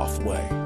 halfway.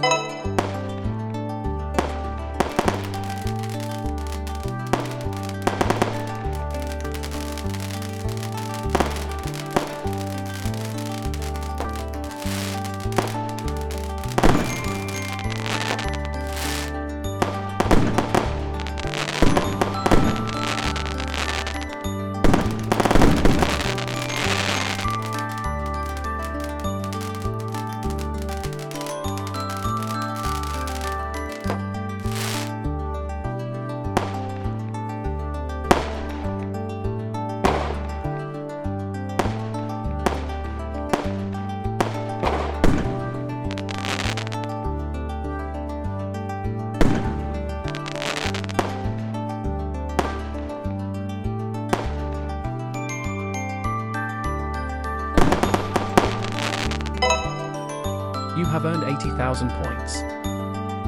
Have earned 80,000 points.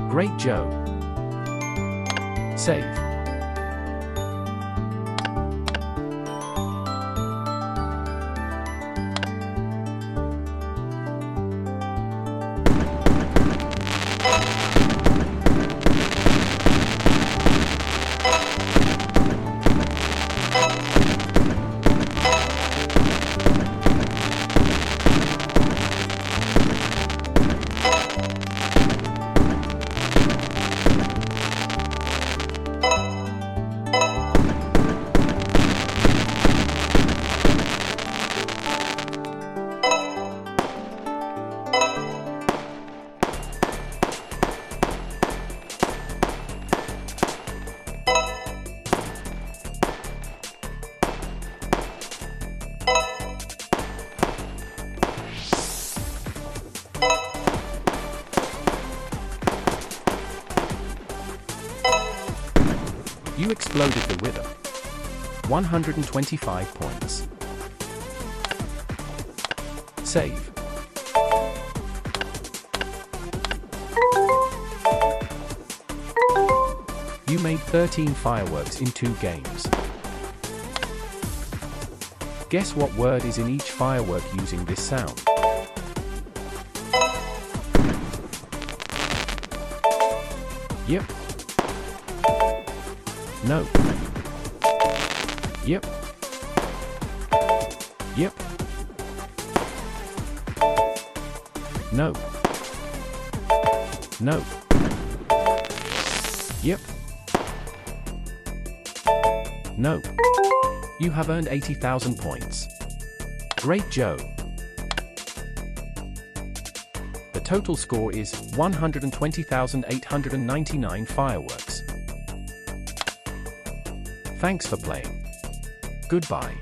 Great Joe. Save. You exploded the Wither. 125 points. Save. You made 13 fireworks in two games. Guess what word is in each firework using this sound? Yep. No. Yep. Yep. No. No. Yep. No. You have earned 80,000 points. Great Joe. The total score is 120,899 fireworks. Thanks for playing. Goodbye.